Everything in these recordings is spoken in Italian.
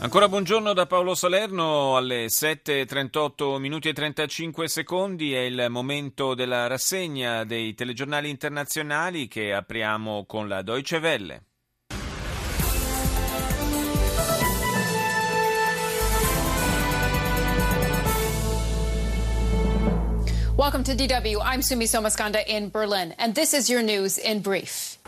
Ancora buongiorno da Paolo Salerno alle 7.38 minuti e 35 secondi è il momento della rassegna dei telegiornali internazionali che apriamo con la Deutsche Welle. Welcome to DW. I'm Sumi Somaskanda in Berlin, and this is your news in brief.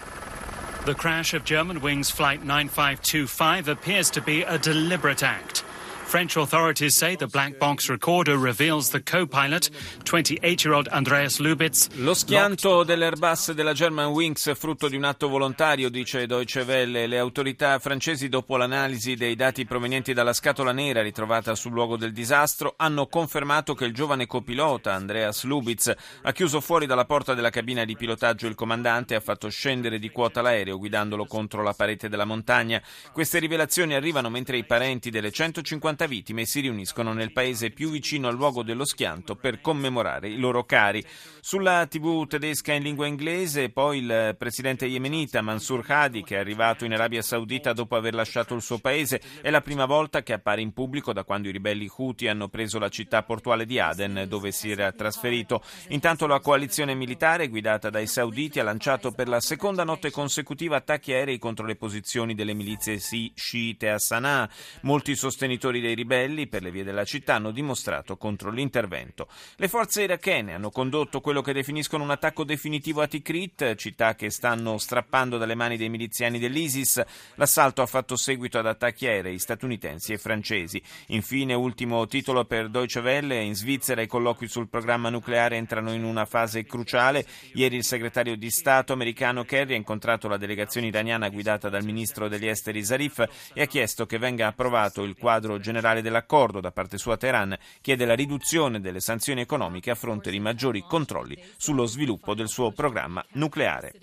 The crash of Germanwings Flight 9525 appears to be a deliberate act. French authorities say the black box recorder reveals the co-pilot, 28-year-old Andreas Lubitz. Lo schianto dell'Airbus della Germanwings frutto di un atto volontario, dice Deutsche Welle. Le autorità francesi, dopo l'analisi dei dati provenienti dalla scatola nera ritrovata sul luogo del disastro, hanno confermato che il giovane copilota Andreas Lubitz ha chiuso fuori dalla porta della cabina di pilotaggio il comandante e ha fatto scendere di quota l'aereo guidandolo contro la parete della montagna. Queste rivelazioni arrivano mentre i parenti delle 150 vittime si riuniscono nel paese più vicino al luogo dello schianto per commemorare i loro cari. Sulla TV tedesca in lingua inglese, poi il presidente yemenita Mansour Hadi, che è arrivato in Arabia Saudita dopo aver lasciato il suo paese, è la prima volta che appare in pubblico da quando i ribelli Houthi hanno preso la città portuale di Aden, dove si era trasferito. Intanto la coalizione militare, guidata dai sauditi, ha lanciato per la seconda notte consecutiva attacchi aerei contro le posizioni delle milizie sciite a Sana'a. Molti sostenitori dei dei ribelli per le vie della città hanno dimostrato contro l'intervento. Le forze irachene hanno condotto quello che definiscono un attacco definitivo a Tikrit, città che stanno strappando dalle mani dei miliziani dell'ISIS. L'assalto ha fatto seguito ad attacchi aerei statunitensi e francesi. Infine, ultimo titolo per Deutsche Welle, in Svizzera i colloqui sul programma nucleare entrano in una fase cruciale. Ieri il segretario di Stato americano Kerry ha incontrato la delegazione iraniana guidata dal ministro degli esteri Zarif e ha chiesto che venga approvato il quadro generale generale dell'accordo. Da parte sua Teheran chiede la riduzione delle sanzioni economiche a fronte di maggiori controlli sullo sviluppo del suo programma nucleare.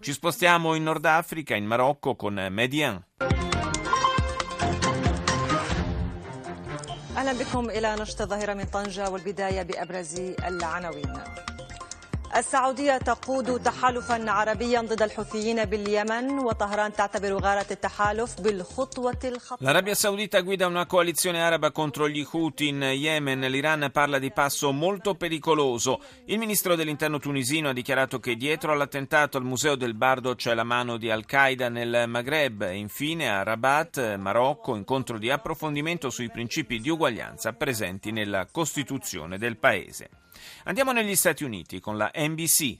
Ci spostiamo in Nord Africa, in Marocco, con Median. اهلا بكم الى نشط الظاهره من طنجه والبدايه بابرز العناوين. السعودية تقود تحالفا عربيا ضد الحوثيين باليمن وطهران تعتبر غارة التحالف بالخطوة الخطيرة L'Arabia Saudita guida una coalizione araba contro gli Houthi in Yemen. L'Iran parla di passo molto pericoloso. Il ministro dell'interno tunisino ha dichiarato che dietro all'attentato al Museo del Bardo c'è la mano di Al-Qaeda nel Maghreb. E infine a Rabat, Marocco, incontro di approfondimento sui principi di uguaglianza presenti nella Costituzione del paese. Andiamo negli Stati Uniti con la NBC.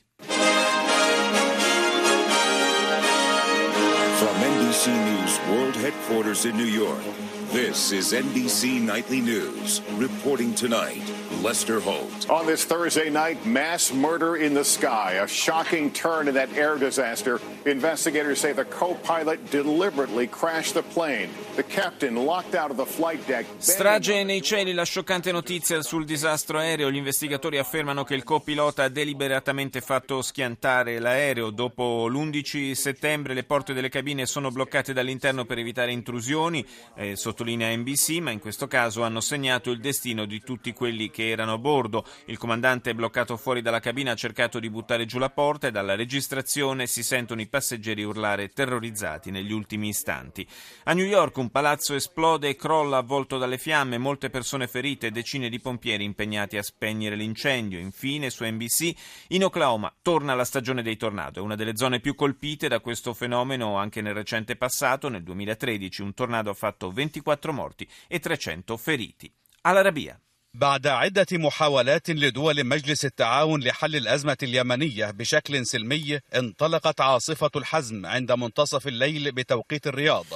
From NBC News World Headquarters in New York, this is NBC Nightly News. Reporting tonight, Lester Holt. On this Thursday night, mass murder in the sky. A shocking turn in that air disaster. Investigators say the co pilot deliberately crashed the plane. The captain locked out of the flight deck. Strage nei cieli, la scioccante notizia sul disastro aereo. Gli investigatori affermano che il copilota ha deliberatamente fatto schiantare l'aereo. Dopo l'11 settembre le porte delle cabine sono bloccate dall'interno per evitare intrusioni, eh, sottolinea NBC, ma in questo caso hanno segnato il destino di tutti quelli che erano a bordo. Il comandante è bloccato fuori dalla cabina, ha cercato di buttare giù la porta e dalla registrazione si sentono i passeggeri urlare terrorizzati negli ultimi istanti. A New York un palazzo esplode e crolla avvolto dalle fiamme, molte persone ferite e decine di pompieri impegnati a spegnere l'incendio. Infine su NBC in Oklahoma torna la stagione dei tornado, è una delle zone più colpite da questo fenomeno anche nel recente passato, nel 2013 un tornado ha fatto 24 morti e 300 feriti. All'Arabia. بعد عدة محاولات لدول مجلس التعاون لحل الأزمة اليمنية بشكل سلمي انطلقت عاصفة الحزم عند منتصف الليل بتوقيت الرياض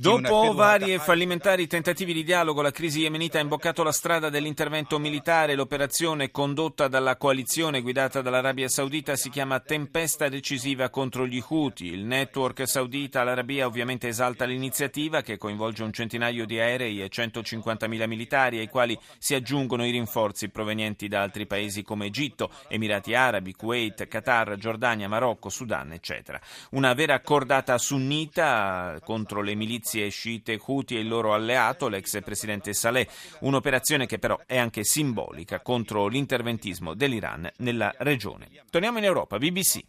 Dopo vari e fallimentari tentativi di dialogo, la crisi yemenita ha imboccato la strada dell'intervento militare. L'operazione condotta dalla coalizione guidata dall'Arabia Saudita si chiama Tempesta decisiva contro gli Houthi. Il network saudita all'Arabia ovviamente esalta l'iniziativa che coinvolge un centinaio di aerei e 150.000 militari ai quali si aggiunge aggiungono i rinforzi provenienti da altri paesi come Egitto, Emirati Arabi, Kuwait, Qatar, Giordania, Marocco, Sudan, eccetera. Una vera cordata sunnita contro le milizie sciite Houthi e il loro alleato, l'ex presidente Saleh, un'operazione che però è anche simbolica contro l'interventismo dell'Iran nella regione. Torniamo in Europa, BBC.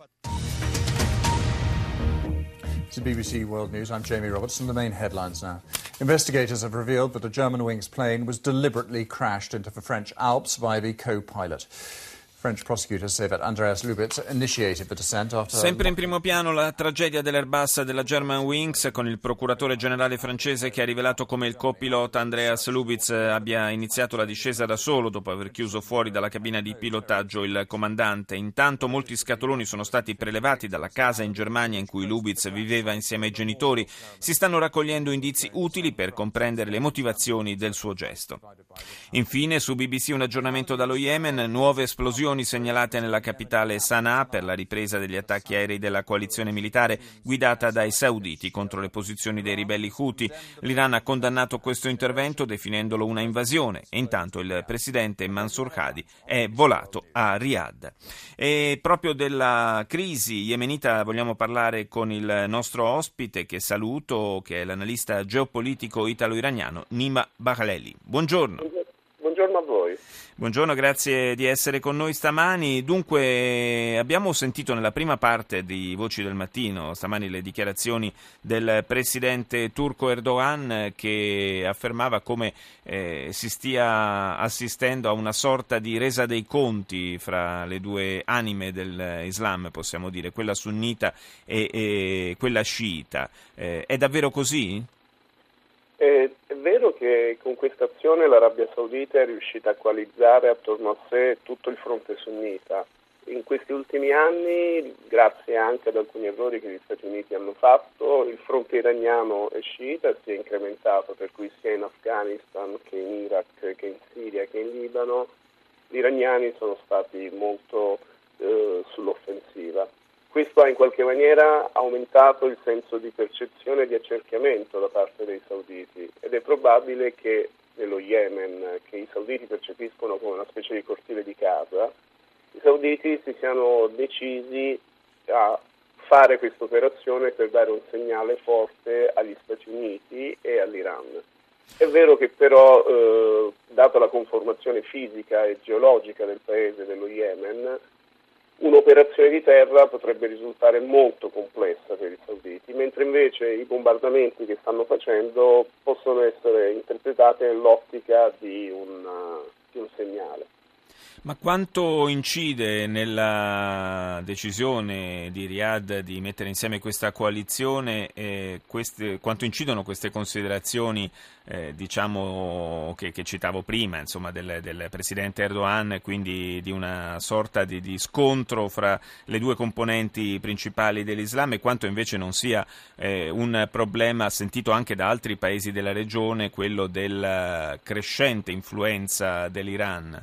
To BBC World News, I'm Jamie Robertson. The main headlines now. Investigators have revealed that a Germanwings plane was deliberately crashed into the French Alps by the co pilot. Sempre in primo piano la tragedia dell'Airbus della Germanwings con il procuratore generale francese che ha rivelato come il copilota Andreas Lubitz abbia iniziato la discesa da solo dopo aver chiuso fuori dalla cabina di pilotaggio il comandante. Intanto molti scatoloni sono stati prelevati dalla casa in Germania in cui Lubitz viveva insieme ai genitori. Si stanno raccogliendo indizi utili per comprendere le motivazioni del suo gesto. Infine su BBC un aggiornamento dallo Yemen, nuove esplosioni esplosioni segnalate nella capitale Sana'a per la ripresa degli attacchi aerei della coalizione militare guidata dai sauditi contro le posizioni dei ribelli Houthi. L'Iran ha condannato questo intervento definendolo una invasione e intanto il presidente Mansour Hadi è volato a Riyadh. E proprio della crisi yemenita vogliamo parlare con il nostro ospite che saluto, che è l'analista geopolitico italo-iraniano Nima Bahleli. Buongiorno. Buongiorno a voi. Buongiorno, grazie di essere con noi stamani. Dunque, abbiamo sentito nella prima parte di Voci del Mattino, stamani le dichiarazioni del presidente turco Erdogan che affermava come eh, si stia assistendo a una sorta di resa dei conti fra le due anime dell'Islam, possiamo dire, quella sunnita e, e quella sciita. Eh, è davvero così? È, è vero che con questa azione l'Arabia Saudita è riuscita a coalizzare attorno a sé tutto il fronte sunnita. In questi ultimi anni, grazie anche ad alcuni errori che gli Stati Uniti hanno fatto, il fronte iraniano e sciita si è incrementato, per cui sia in Afghanistan che in Iraq, che in Siria, che in Libano, gli iraniani sono stati molto eh, sull'offensiva. Questo ha in qualche maniera aumentato il senso di percezione e di accerchiamento da parte dei sauditi ed è probabile che nello Yemen, che i sauditi percepiscono come una specie di cortile di casa, i sauditi si siano decisi a fare questa operazione per dare un segnale forte agli Stati Uniti e all'Iran. È vero che però, eh, data la conformazione fisica e geologica del paese dello Yemen, un'operazione di terra potrebbe risultare molto complessa per i sauditi, mentre invece i bombardamenti che stanno facendo possono essere interpretati nell'ottica di un, di un segnale. Ma quanto incide nella decisione di Riyadh di mettere insieme questa coalizione, queste, quanto incidono queste considerazioni eh, diciamo, che, che, citavo prima, insomma, del, del, presidente Erdogan, quindi di una sorta di, di, scontro fra le due componenti principali dell'Islam e quanto invece non sia eh, un problema sentito anche da altri paesi della regione, quello della crescente influenza dell'Iran?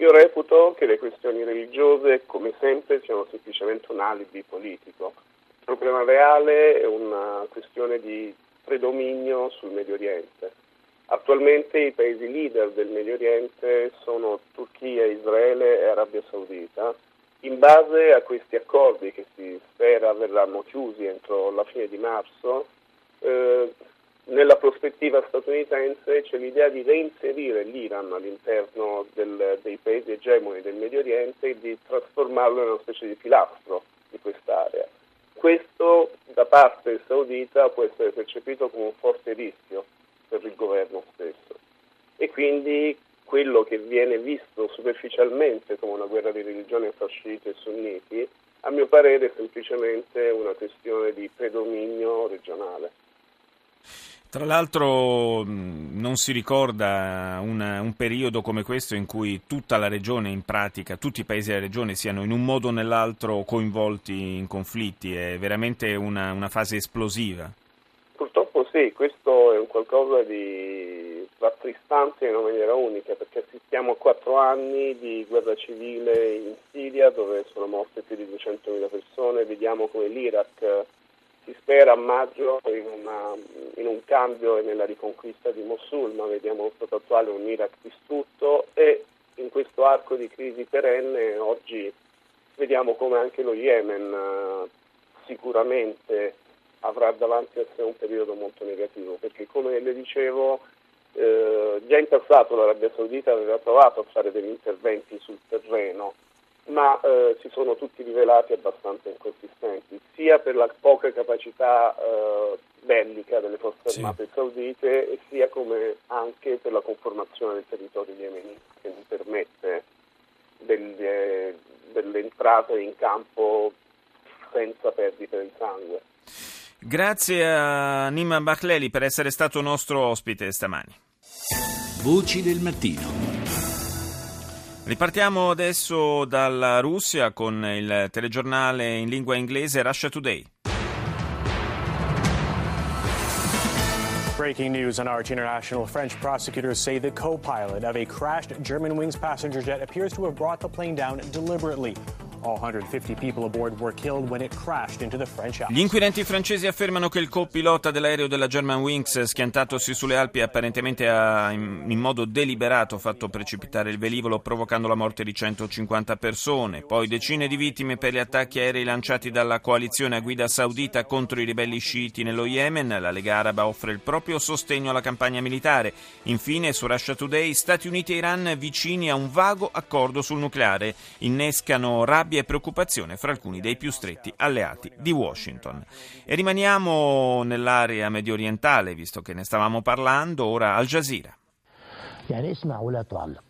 Io reputo che le questioni religiose, come sempre, siano semplicemente un alibi politico. Il problema reale è una questione di predominio sul Medio Oriente. Attualmente i paesi leader del Medio Oriente sono Turchia, Israele e Arabia Saudita. In base a questi accordi che si spera verranno chiusi entro la fine di marzo, eh, nella prospettiva statunitense c'è l'idea di reinserire l'Iran all'interno del, dei paesi egemoni del Medio Oriente e di trasformarlo in una specie di pilastro di quest'area. Questo da parte saudita può essere percepito come un forte rischio per il governo stesso e quindi quello che viene visto superficialmente come una guerra di religione fra sciiti e sunniti, a mio parere è semplicemente una questione di predominio regionale. Tra l'altro non si ricorda una, un periodo come questo in cui tutta la regione, in pratica, tutti i paesi della regione siano in un modo o nell'altro coinvolti in conflitti, è veramente una, una fase esplosiva. Purtroppo sì, questo è un qualcosa di rattristante in una maniera unica perché assistiamo a quattro anni di guerra civile in Siria dove sono morte più di 200.000 persone, vediamo come l'Iraq si spera a maggio in, una, in, un cambio e nella riconquista di Mosul, ma vediamo lo stato attuale un Iraq distrutto e in questo arco di crisi perenne oggi vediamo come anche lo Yemen eh, sicuramente avrà davanti a sé un periodo molto negativo, perché come le dicevo eh, già in passato l'Arabia Saudita aveva provato a fare degli interventi sul terreno, ma eh, si sono tutti rivelati abbastanza inconsistenti, sia per la poca capacità eh, bellica delle forze armate sì. saudite, sia come anche per la conformazione del territorio yemenita, che non permette delle, delle entrate in campo senza perdite di sangue. Grazie a Nima Bachleli per essere stato nostro ospite stamani. Voci del mattino. Ripartiamo adesso dalla Russia con il telegiornale in lingua inglese Russia Today. Breaking news on Arch International. French prosecutors say the co pilot of a crashed Germanwings passenger jet appears to have brought the plane down deliberately. Gli inquirenti francesi affermano che il co-pilota dell'aereo della Germanwings, schiantatosi sulle Alpi, apparentemente ha in modo deliberato fatto precipitare il velivolo, provocando la morte di 150 persone. Poi decine di vittime per gli attacchi aerei lanciati dalla coalizione a guida saudita contro i ribelli sciiti nello Yemen. La Lega Araba offre il proprio sostegno alla campagna militare. Infine, su Russia Today, Stati Uniti e Iran vicini a un vago accordo sul nucleare. Innescano rabbia rabbia e preoccupazione fra alcuni dei più stretti alleati di Washington. E rimaniamo nell'area medio orientale, visto che ne stavamo parlando, ora Al Jazeera. يعني اسمع ولا تعلق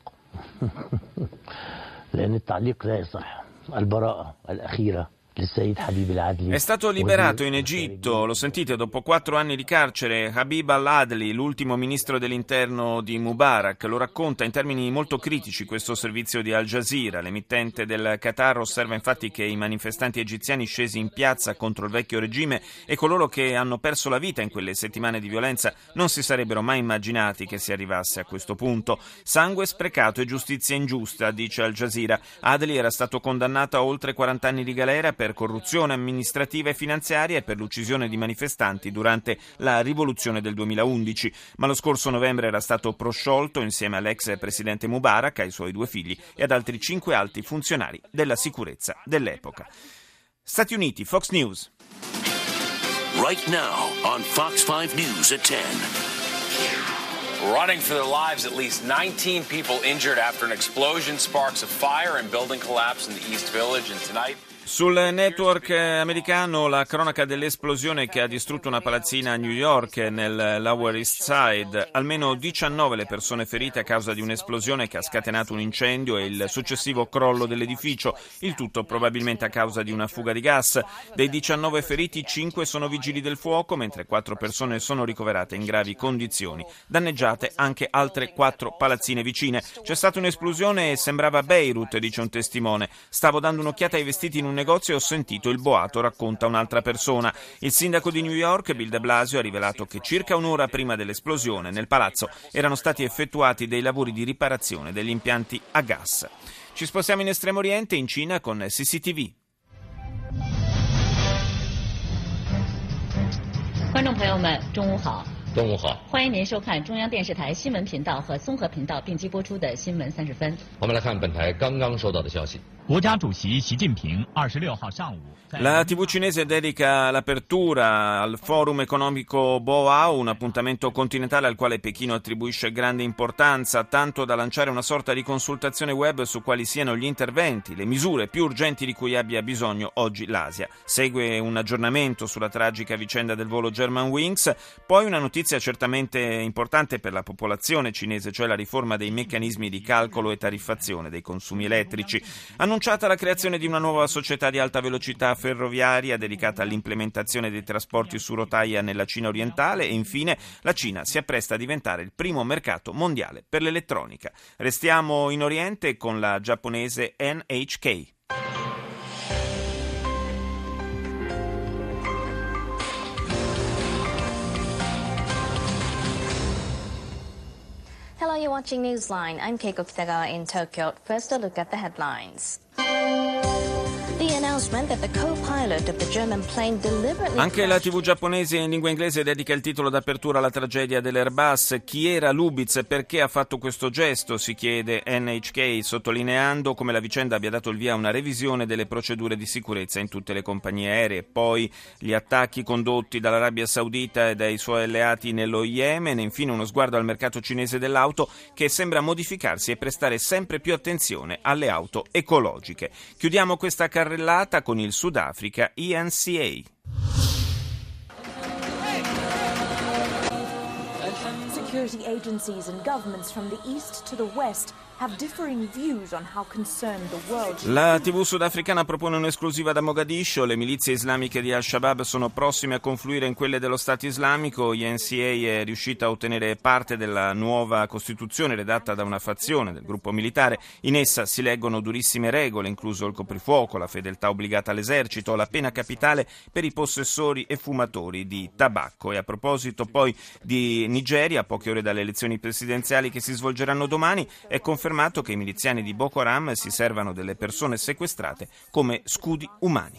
لأن التعليق لا يصح البراءة الأخيرة è stato liberato in Egitto, lo sentite, dopo quattro anni di carcere, Habib al-Adli, l'ultimo ministro dell'interno di Mubarak. Lo racconta in termini molto critici questo servizio di Al Jazeera. L'emittente del Qatar osserva infatti che i manifestanti egiziani scesi in piazza contro il vecchio regime e coloro che hanno perso la vita in quelle settimane di violenza non si sarebbero mai immaginati che si arrivasse a questo punto. Sangue sprecato e giustizia ingiusta, dice Al Jazeera. Adli era stato condannato a oltre 40 anni di galera per corruzione amministrativa e finanziaria e per l'uccisione di manifestanti durante la rivoluzione del 2011, ma lo scorso novembre era stato prosciolto insieme all'ex presidente Mubarak, ai suoi due figli e ad altri cinque alti funzionari della sicurezza dell'epoca. Stati Uniti, Fox News. Right now on Fox 5 News at 10. Running for their lives, at least 19 people injured after an explosion sparks a fire and building collapse in the East Village. And tonight, Sul network americano la cronaca dell'esplosione che ha distrutto una palazzina a New York nel Lower East Side. Almeno 19 le persone ferite a causa di un'esplosione che ha scatenato un incendio e il successivo crollo dell'edificio, il tutto probabilmente a causa di una fuga di gas. Dei 19 feriti 5 sono vigili del fuoco, mentre 4 persone sono ricoverate in gravi condizioni. Danneggiate anche altre 4 palazzine vicine. C'è stata un'esplosione e sembrava Beirut, dice un testimone. Stavo dando un'occhiata ai vestiti in un negozio e ho sentito il boato, racconta un'altra persona. Il sindaco di New York, Bill de Blasio, ha rivelato che circa un'ora prima dell'esplosione nel palazzo erano stati effettuati dei lavori di riparazione degli impianti a gas. Ci spostiamo in Estremo Oriente, in Cina, con CCTV. La TV cinese dedica l'apertura al forum economico Boao, un appuntamento continentale al quale Pechino attribuisce grande importanza, tanto da lanciare una sorta di consultazione web su quali siano gli interventi, le misure più urgenti di cui abbia bisogno oggi l'Asia. Segue un aggiornamento sulla tragica vicenda del volo Germanwings, poi una notizia certamente importante per la popolazione cinese, cioè la riforma dei meccanismi di calcolo e tariffazione dei consumi elettrici. Annun- Annunciata la creazione di una nuova società di alta velocità ferroviaria dedicata all'implementazione dei trasporti su rotaia nella Cina orientale e infine la Cina si appresta a diventare il primo mercato mondiale per l'elettronica. Restiamo in Oriente con la giapponese NHK. Hello, you're watching Newsline. I'm Keiko Kitagawa in Tokyo. First, a look at the headlines. Anche la TV giapponese in lingua inglese dedica il titolo d'apertura alla tragedia dell'Airbus. Chi era Lubitz e perché ha fatto questo gesto? Si chiede NHK, sottolineando come la vicenda abbia dato il via a una revisione delle procedure di sicurezza in tutte le compagnie aeree. Poi gli attacchi condotti dall'Arabia Saudita e dai suoi alleati nello Yemen. E infine uno sguardo al mercato cinese dell'auto che sembra modificarsi e prestare sempre più attenzione alle auto ecologiche. Chiudiamo questa carrellata con il Sudafrica ENCA. Security agencies and governments from the east to the west la TV sudafricana propone un'esclusiva da Mogadiscio. Le milizie islamiche di Al-Shabaab sono prossime a confluire in quelle dello Stato islamico. INCA è riuscita a ottenere parte della nuova Costituzione redatta da una fazione del gruppo militare. In essa si leggono durissime regole, incluso il coprifuoco, la fedeltà obbligata all'esercito, la pena capitale per i possessori e fumatori di tabacco. E a proposito poi di Nigeria, a poche ore dalle elezioni presidenziali che si svolgeranno domani, è confermato confermato che i miliziani di Boko Haram si servano delle persone sequestrate come scudi umani.